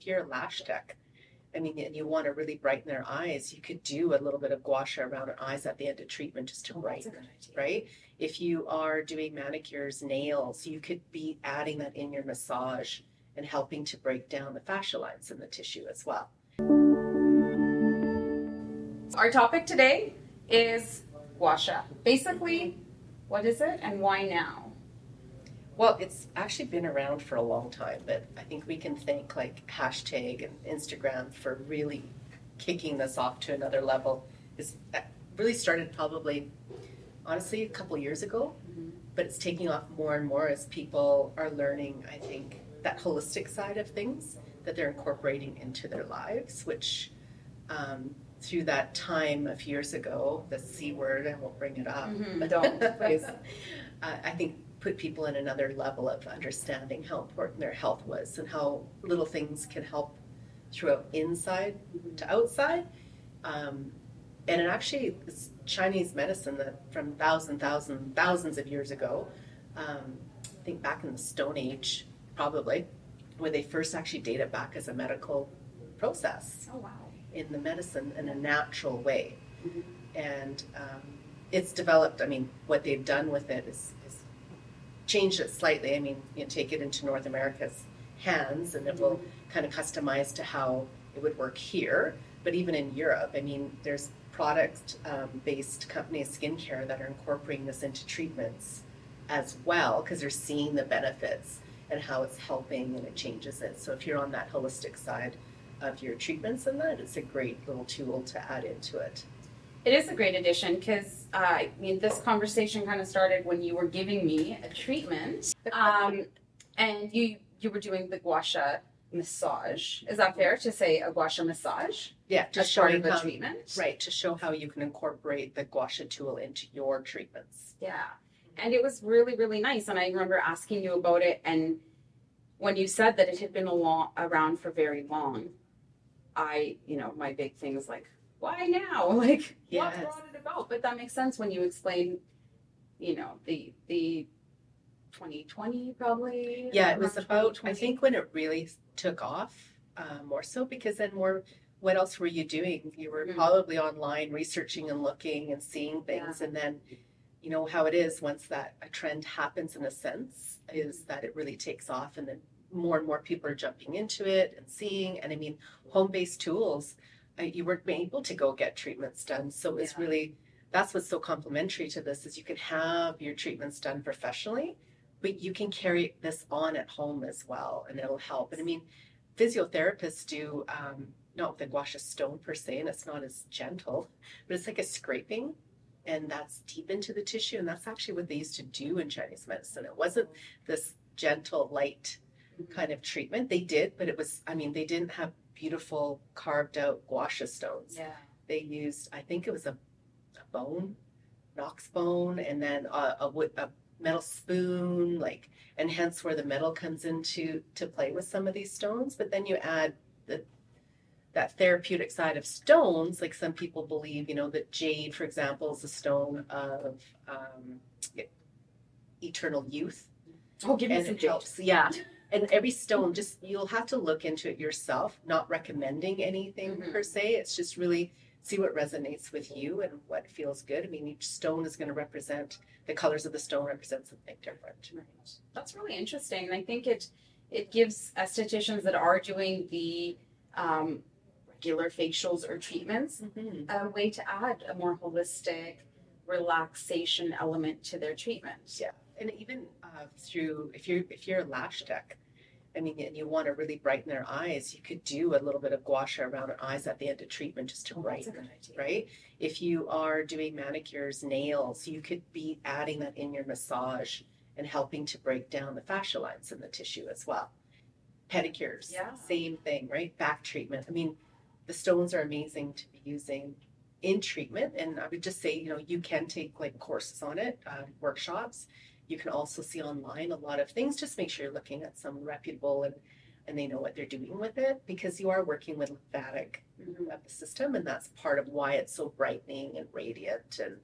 if you're a lash tech, I mean, and you want to really brighten their eyes, you could do a little bit of gua sha around their eyes at the end of treatment just to Oh, brighten, good right? If you are doing manicures, nails, you could be adding that in your massage and helping to break down the fascia lines in the tissue as well. Our topic today is gua sha. Basically, what is it and why now? Well, it's actually been around for a long time, but I think we can thank like hashtag and Instagram for really kicking this off to another level. It's really started probably, honestly, a couple years ago, Mhm. but it's taking off more and more as people are learning. I think that holistic side of things that they're incorporating into their lives, which um, through that time of years ago, the C word, I won't bring it up. Mhm, don't, please. uh, I think put people in another level of understanding how important their health was and how little things can help throughout inside to outside. Um, and it actually is Chinese medicine that from thousand, thousand, thousands thousands, thousands of years ago, um, I think back in the Stone Age, probably, when they first actually date it back as a medical process Oh wow. in the medicine in a natural way. Mhm. And um, it's developed, I mean, what they've done with it is changed it slightly. I mean, you take it into North America's hands and it will kind of customize to how it would work here. But even in Europe, I mean, there's product um, based companies, skincare, that are incorporating this into treatments as well because they're seeing the benefits and how it's helping and it changes it. So if you're on that holistic side, of your treatments and that, it's a great little tool to add into it. It is a great addition because uh, I mean this conversation kind of started when you were giving me a treatment, um, and you you were doing the gua sha massage. Is that fair to say a gua sha massage Yeah, as part of the how, treatment? right to show how you can incorporate the gua sha tool into your treatments. Yeah, and it was really really nice. And I remember asking you about it, and when you said that it had been a long, around for very long, I you know my big thing is like why now? Like Yes. what brought it about? But that makes sense when you explain, you know, the the 2020 probably. Yeah, it was about I think when it really took off uh, more so because then more. What else were you doing? You were Mhm. probably online researching and looking and seeing things, and then, you know how it is once that a trend happens in a sense is that it really takes off, and then more and more people are jumping into it and seeing. And I mean, home-based tools, uh, you weren't able to go get treatments done, so it's Yeah. really that's what's so complementary to this is you can have your treatments done professionally, but you can carry this on at home as well, and it'll help. And I mean, physiotherapists do um, not with a gua sha stone per se, and it's not as gentle, but it's like a scraping. And that's deep into the tissue, and that's actually what they used to do in Chinese medicine. It wasn't this gentle, light kind of treatment. They did, but it was, I mean, they didn't have beautiful carved out guasha stones. Yeah. They used, I think it was a, a bone, Knox bone, and then a, a wood, a metal spoon, like, and hence where the metal comes into to play with some of these stones. But then you add the that therapeutic side of stones, like some people believe, you know, that jade, for example, is a stone of um, eternal youth Oh, give me and some jade. helps. Yeah. And every stone, just you'll have to look into it yourself, not recommending anything Mhm. per se. It's just really see what resonates with you and what feels good. I mean, each stone is going to represent the colors of the stone represent something different. Right. That's really interesting, and I think it it gives estheticians that are doing the um, regular facials or treatments Mm-hmm. a way to add a more holistic relaxation element to their treatment. Yeah. And even uh, through if you're if you're a lash tech, I mean, and you want to really brighten their eyes, you could do a little bit of gua sha around their eyes at the end of treatment just to Oh, brighten. right? If you are doing manicures, nails, you could be adding that in your massage and helping to break down the fascia lines in the tissue as well. Pedicures, Yeah. same thing, right? Back treatment. I mean, the stones are amazing to be using in treatment, and I would just say, you know, you can take like courses on it, uh, workshops. You can also see online a lot of things. Just make sure you're looking at some reputable and and they know what they're doing with it because you are working with lymphatic Mhm. of the system, and that's part of why it's so brightening and radiant. And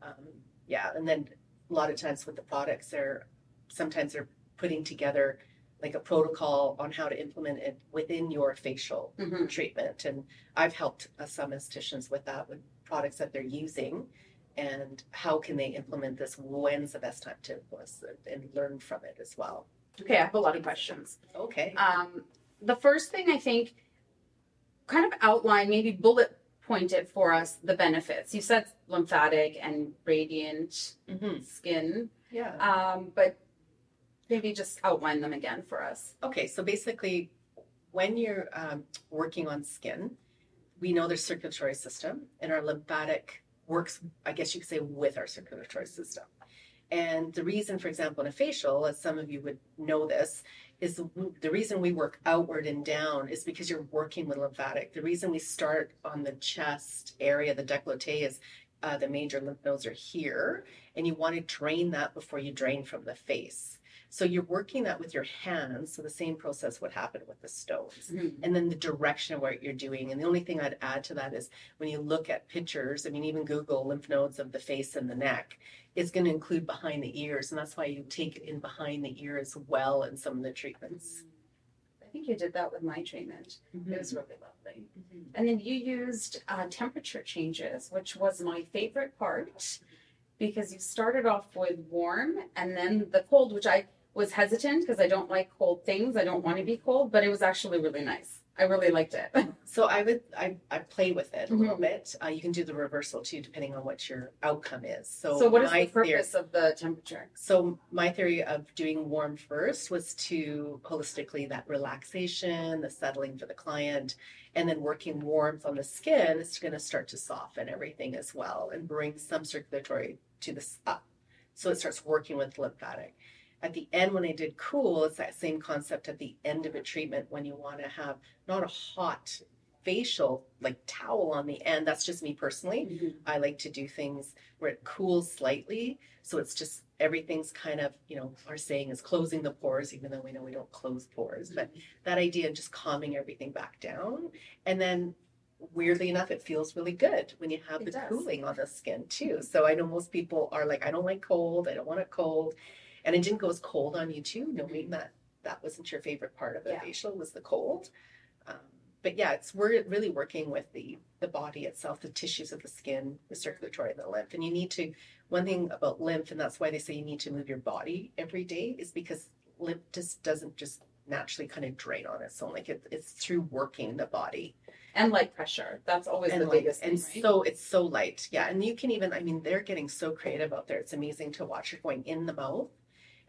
um, yeah, and then a lot of times with the products, they're sometimes they're putting together like a protocol on how to implement it within your facial Mhm. treatment. And I've helped uh, some estheticians with that, with products that they're using and how can they implement this? When's the best time to implement and learn from it as well? Okay, I have a lot of questions. Okay. Um, the first thing I think, kind of outline, maybe bullet point it for us the benefits. You said lymphatic and radiant hmm skin, Yeah. um, but maybe just outline them again for us. Okay, so basically, when you're um, working on skin, we know there's circulatory system, and our lymphatic works, I guess you could say, with our circulatory system. And the reason, for example, in a facial, as some of you would know this, is the, the reason we work outward and down is because you're working with lymphatic. The reason we start on the chest area, the décolleté, is uh, the major lymph nodes are here, and you want to drain that before you drain from the face. So you're working that with your hands. So the same process would happen with the stones. And then the direction of what you're doing. And the only thing I'd add to that is when you look at pictures, I mean, even Google lymph nodes of the face and the neck, it's going to include behind the ears. And that's why you take it in behind the ear as well in some of the treatments. I think you did that with my treatment. Mm-hmm. It was really lovely. And then you used uh, temperature changes, which was my favorite part because you started off with warm and then the cold, which I was hesitant because I don't like cold things. I don't want to be cold, but it was actually really nice. I really liked it. So I would I, I play with it a little Mhm. bit. Uh, you can do the reversal too, depending on what your outcome is. So, So, what is my the theory- purpose of the temperature? So my theory of doing warm first was to holistically that relaxation, the settling for the client, and then working warmth on the skin is going to start to soften everything as well and bring some circulatory to the s- up. So it starts working with lymphatic. At the end, when I did cool, it's that same concept at the end of a treatment when you want to have not a hot facial like towel on the end. That's just me personally. Mm-hmm. I like to do things where it cools slightly. So it's just everything's kind of, you know, our saying is closing the pores, even though we know we don't close pores. But mm-hmm. that idea of just calming everything back down. And then weirdly enough, it feels really good when you have It the does. cooling on the skin too. So I know most people are like, I don't like cold, I don't want it cold. And it didn't go as cold on you too, knowing that that wasn't your favorite part of a Yeah. facial was the cold. Um, but yeah, it's we're really working with the the body itself, the tissues of the skin, the circulatory, and the lymph. And you need to one thing about lymph, and that's why they say you need to move your body every day, is because lymph just doesn't just naturally kind of drain on its own. Like it, it's through working the body And light pressure. That's always and the like, biggest and thing, right? so it's so light. Yeah, and you can even I mean they're getting so creative out there. It's amazing to watch. You're going in the mouth,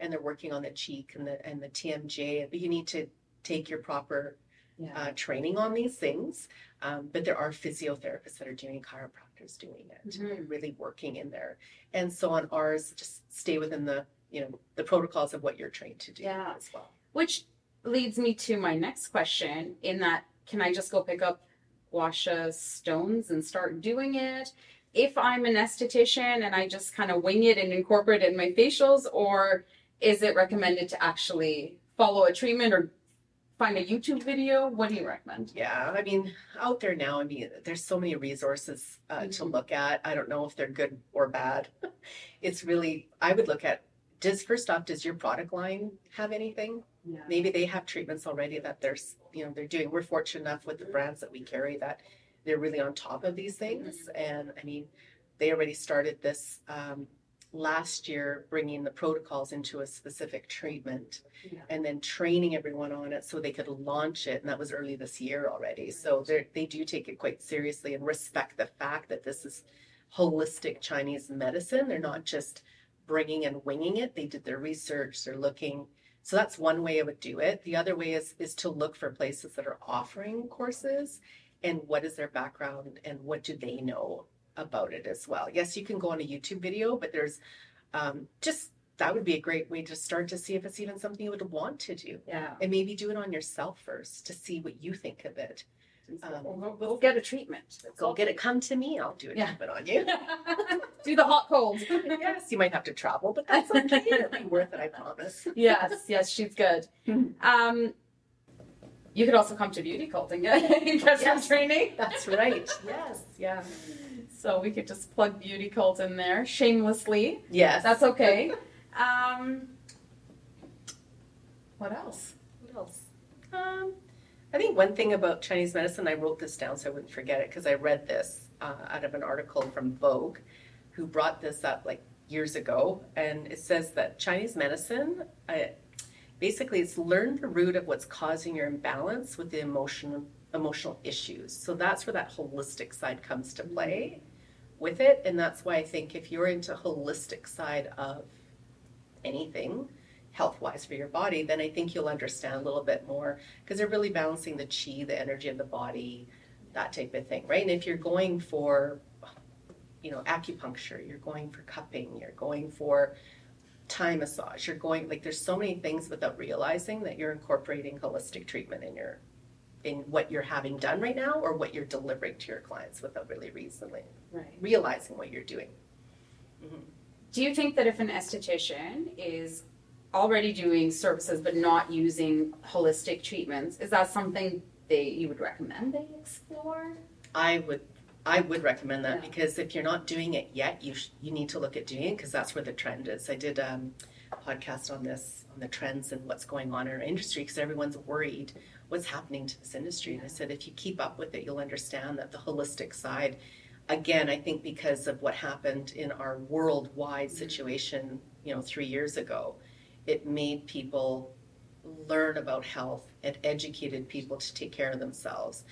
and they're working on the cheek and the and the TMJ. But you need to take your proper yeah. uh, training on these things. Um, but there are physiotherapists that are doing chiropractors doing it, Mhm. really working in there. And so on ours, just stay within the you know the protocols of what you're trained to do Yeah. as well. Which leads me to my next question in that can I just go pick up guasha stones and start doing it? If I'm an esthetician and I just kind of wing it and incorporate it in my facials, or is it recommended to actually follow a treatment or find a YouTube video? What do you recommend? Yeah, I mean, out there now, I mean, there's so many resources uh, to Mhm. look at. I don't know if they're good or bad. it's really, I would look at. Does first off, does your product line have anything? Yeah. maybe they have treatments already that they're you know they're doing we're fortunate enough with the brands that we carry that they're really on top of these things and i mean they already started this um, last year bringing the protocols into a specific treatment Yeah. and then training everyone on it so they could launch it and that was early this year already. So they they do take it quite seriously and respect the fact that this is holistic chinese medicine. They're not just bringing and winging it. They did their research they're looking. So that's one way I would do it. The other way is is to look for places that are offering courses and what is their background and what do they know about it as well. Yes, you can go on a YouTube video, but there's um, just that would be a great way to start to see if it's even something you would want to do. Yeah. And maybe do it on yourself first to see what you think of it. Um, we'll, we'll get a treatment. Go get it, come to me, I'll do a Yeah. treatment on you. Do the hot cold. yes, you might have to travel, but that's okay. It'll be worth it, I promise. yes, yes, she's good. Um, you could also come to Beauty Cult and get, get some Yes. training. That's right. Yes, yeah. So we could just plug Beauty Cult in there shamelessly. Yes. That's okay. Um, what else? What else? Um, I think one thing about Chinese medicine, I wrote this down so I wouldn't forget it because I read this uh, out of an article from Vogue, who brought this up like years ago, and it says that Chinese medicine, uh, basically, it's learn the root of what's causing your imbalance with the emotional emotional issues. So that's where that holistic side comes to play with it, and that's why I think if you're into holistic side of anything health wise for your body, then I think you'll understand a little bit more because they're really balancing the chi, the energy of the body, that type of thing, right? And if you're going for, you know, acupuncture, you're going for cupping, you're going for Thai massage, you're going like there's so many things without realizing that you're incorporating holistic treatment in your in what you're having done right now or what you're delivering to your clients without really reasoning, Right. realizing what you're doing. Do you think that if an esthetician is already doing services but not using holistic treatments, is that something they you would recommend they explore? I would I would recommend that Yeah. because if you're not doing it yet, you sh- you need to look at doing it because that's where the trend is. I did um, a podcast on this on the trends and what's going on in our industry because everyone's worried what's happening to this industry. And I said if you keep up with it, you'll understand that the holistic side. Again, I think because of what happened in our worldwide situation, you know, three years ago, it made people learn about health. It educated people to take care of themselves.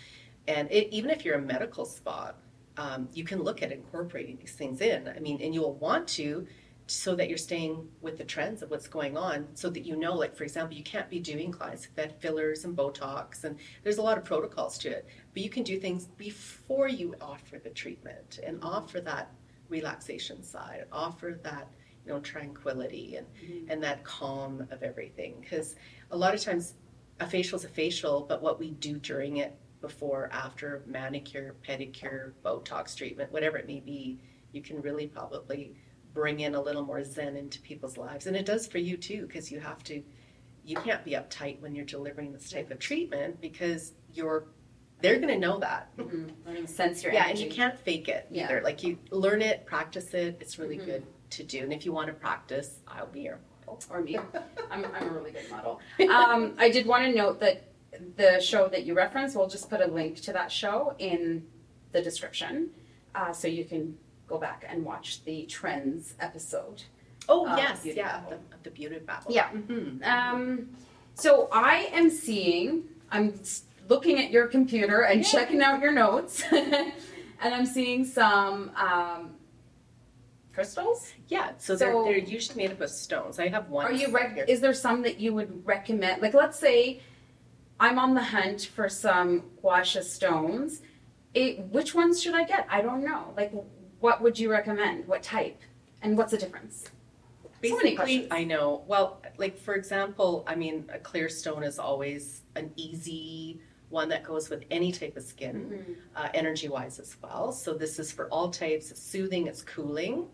And it, even if you're a medical spa, um, you can look at incorporating these things in. I mean, and you'll want to so that you're staying with the trends of what's going on so that you know, like, for example, you can't be doing clients that fillers and Botox, and there's a lot of protocols to it. But you can do things before you offer the treatment and offer that relaxation side, offer that, you know, tranquility and, mm-hmm. and that calm of everything. Because a lot of times a facial is a facial, but what we do during it before, after manicure, pedicure, Botox treatment, whatever it may be, you can really probably bring in a little more zen into people's lives. And it does for you too, because you have to, you can't be uptight when you're delivering this type of treatment because you're, they're going to know that. Mm-hmm. To sense your yeah, energy. and you can't fake it Yeah. either. Like you learn it, practice it. It's really Mhm. good to do. And if you want to practice, I'll be your model. or me. I'm, I'm a really good model. Um, I did want to note that the show that you referenced, we'll just put a link to that show in the description, uh, so you can go back and watch the trends episode. Oh yes, Beauty yeah, Babble. the, of the beauty babble. Yeah. hmm Um, so I am seeing, I'm looking at your computer and Yeah. checking out your notes, and I'm seeing some um, crystals. Yeah, so, So- they're they're usually made up of stones. I have one. Are you rec- here. is there some that you would recommend? Like, let's say I'm on the hunt for some guasha stones. It, which ones should I get? I don't know. Like, what would you recommend? What type? And what's the difference? So many Basically, questions. I know. Well, like for example, I mean, a clear stone is always an easy one that goes with any type of skin, uh, energy wise as well. So this is for all types. It's soothing. It's cooling,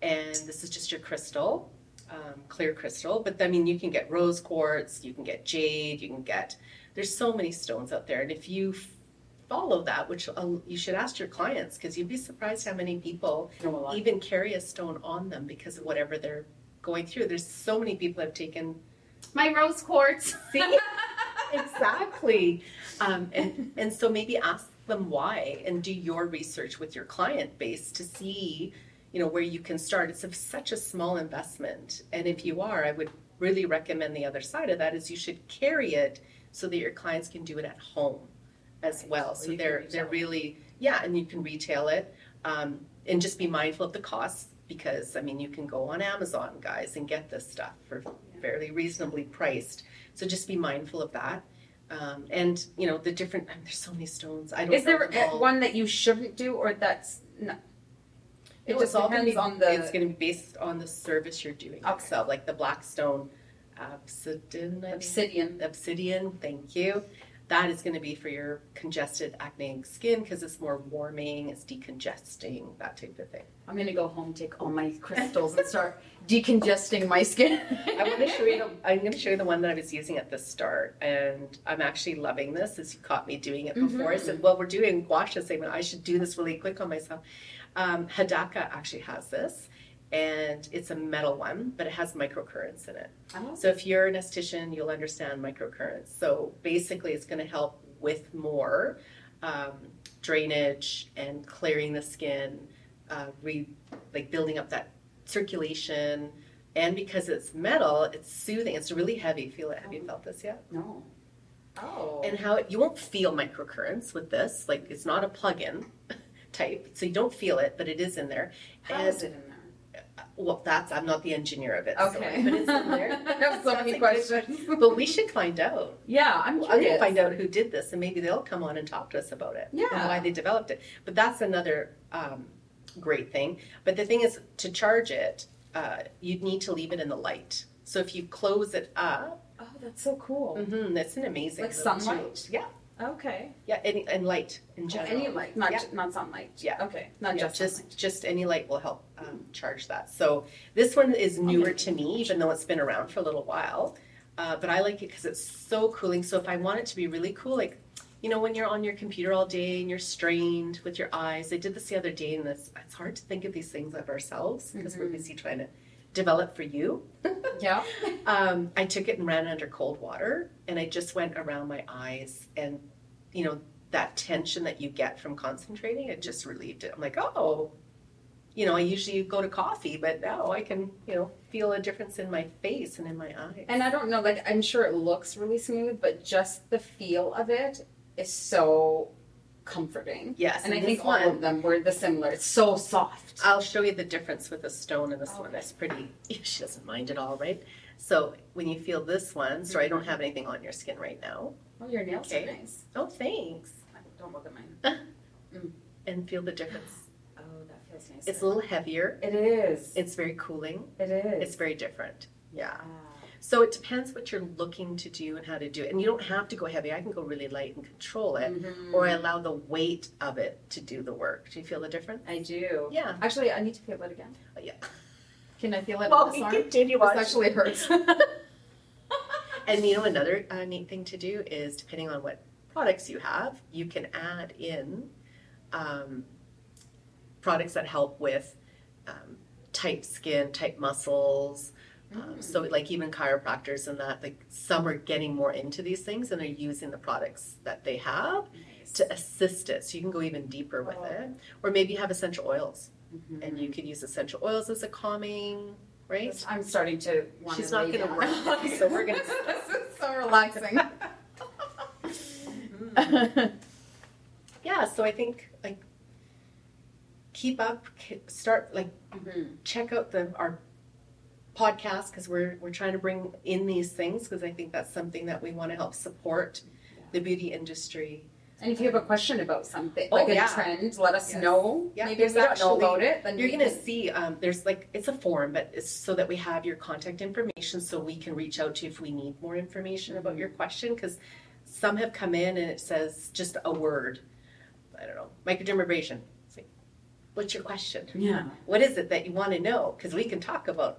and this is just your crystal, um, clear crystal. But I mean, you can get rose quartz. You can get jade. You can get. There's so many stones out there, and if you follow that, which um, you should ask your clients, because you'd be surprised how many people know even carry a stone on them because of whatever they're going through. There's so many people have taken. My rose quartz. See? exactly. Um, and, and so maybe ask them why and do your research with your client base to see, you know, where you can start. It's a, such a small investment. And if you are, I would really recommend the other side of that is you should carry it so that your clients can do it at home as well. So they're they're it. really yeah, and you can retail it. Um, and just be mindful of the costs because I mean you can go on Amazon guys and get this stuff for fairly reasonably priced. So just be mindful of that. Um, and you know the different. I mean, there's so many stones. I don't. Is there them a- all. one that you shouldn't do, or that's no? It No, just it's all gonna depends be, on the. It's going to be based on the service you're doing. Okay. So like the Blackstone obsidian. Obsidian. Obsidian. Thank you. That is going to be for your congested acne skin because it's more warming, it's decongesting, that type of thing. I'm gonna go home, take all my crystals, and start decongesting my skin. I want to show you. The, I'm going to show you the one that I was using at the start, and I'm actually loving this. As you caught me doing it before, I said, "Well, we're doing gua sha segment. I should do this really quick on myself." Um, Hidaka actually has this, and it's a metal one, but it has microcurrents in it. Oh. So if you're an esthetician, you'll understand microcurrents. So basically, it's going to help with more um, drainage and clearing the skin, uh, re, like building up that circulation. And because it's metal, it's soothing. It's really heavy. Feel it? Have you felt this yet? No. Oh. And how it, you won't feel microcurrents with this. Like it's not a plug-in type, so you don't feel it, but it is in there. How and- is it in there? Well, that's I'm not the engineer of it. so- Okay. but it's in there. I have so many questions. But we should find out. Yeah, I'm I'm going to find out who did this, and maybe they'll come on and talk to us about it Yeah, and why they developed it. But that's another um, great thing. But the thing is, to charge it, uh, you need to leave it in the light. So if you close it up, Oh, that's so cool. mm-hmm, that's an amazing Like sunlight? tool. Yeah, Okay. yeah, any, and light in Oh, general. any light, not Yeah. ju- not sunlight. Yeah. Okay. Not Yeah, just just sunlight. just any light will help um, charge that. So this one is newer to me, even though it's been around for a little while. Uh, but I like it because it's so cooling. So if I want it to be really cool, like you know when you're on your computer all day and you're strained with your eyes. I did this the other day, and it's it's hard to think of these things of ourselves because we're Mhm. busy trying to develop for you. Yeah. Um, I took it and ran under cold water, and I just went around my eyes, and you know that tension that you get from concentrating, it just relieved it. I'm like, oh, you know, I usually go to coffee, but now I can, you know, feel a difference in my face and in my eyes. And I don't know, like I'm sure it looks really smooth, but just the feel of it is so comforting. yes, And I this think all one, of them were the similar. It's so soft. I'll show you the difference with the stone and this one. That's pretty. She doesn't mind at all, right? So when you feel this one, so I don't have anything on your skin right now. Oh, your nails Okay. are nice. Oh, thanks. Don't look at mine. And feel the difference. Oh, that feels nice. It's a little heavier. It is. It's very cooling. it is. It's very different. Yeah. Ah. So it depends what you're looking to do and how to do it. And you don't have to go heavy. I can go really light and control it, Mhm. or I allow the weight of it to do the work. Do you feel the difference? I do. Yeah. Actually, I need to feel it again. Oh, yeah. Can I feel it Well, on this we continue This on. actually hurts. And you know, another uh, neat thing to do is depending on what products you have, you can add in um, products that help with um, tight skin, tight muscles. Um, so, like even chiropractors and that, like some are getting more into these things and they're using the products that they have Nice. to assist it. So you can go even deeper with Oh. it, or maybe you have essential oils, Mhm. and you could use essential oils as a calming, right? I'm starting to want She's to not gonna down. work, so we're gonna- this is so relaxing. yeah so i think like keep up start like Mhm. check out the our podcast because we're we're trying to bring in these things because i think that's something that we want to help support the beauty industry And if you have a question about something, Oh, like a trend, let us Yes. know. Yeah, Maybe if we don't know about it, then you're gonna see um, there's like it's a form but it's so that we have your contact information so we can reach out to you if we need more information about Mm-hmm. your question because some have come in and it says just a word i don't know microdermabrasion it's like what's your question Yeah. what is it that you want to know because we can talk about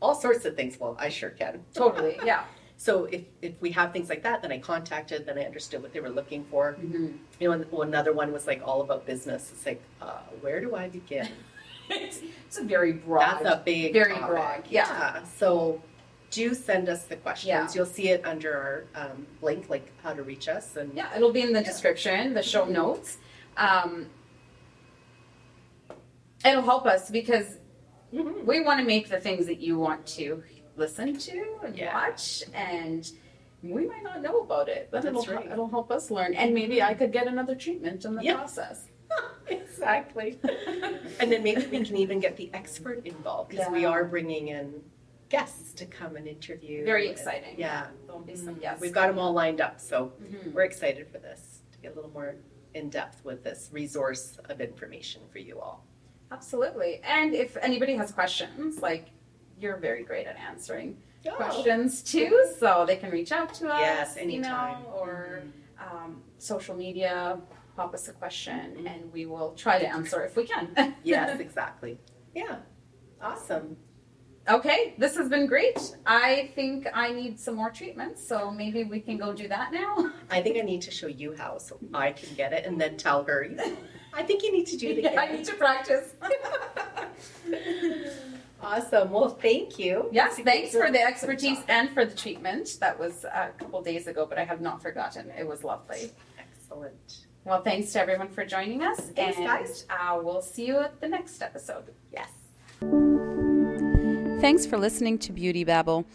all sorts of things well i sure can Totally. Yeah. so if, if we have things like that then i contacted then i understood what they were looking for Mhm. you know another one was like all about business it's like uh, where do i begin it's, it's a very broad. that's a big very topic. broad, yeah. so do send us the questions Yeah. you'll see it under our um, link like how to reach us and Yeah, it'll be in the Yeah. description, the show notes. Um, it'll help us because Mhm. we want to make the things that you want to listen to and Yeah. watch, and we might not know about it, but That's it'll right. it'll help us learn, and maybe I could get another treatment in the Yeah. process. exactly and then maybe we can even get the expert involved because we are bringing in guests to come and interview Very and- exciting. yeah There'll be some Mhm. We've got them all lined up, so Mhm. we're excited for this to get a little more in depth with this resource of information for you all. Absolutely. And if anybody has questions, like you're very great at answering questions too, so they can reach out to us. Yes, anytime. Email or um, social media, pop us a question, Mhm. and we will try to answer if we can. Yes, exactly. Yeah, awesome. okay, this has been great. I think I need some more treatments, so maybe we can go do that now. I think I need to show you how so I can get it and then tell her. I think you need to do it again. I need to practice. Awesome. Well, thank you. Yes, thanks for the expertise and for the treatment. That was a couple days ago, but I have not forgotten. It was lovely. Excellent. Well, thanks to everyone for joining us. Thanks, and, guys. Uh, we'll see you at the next episode. Yes. Thanks for listening to Beauty Babble.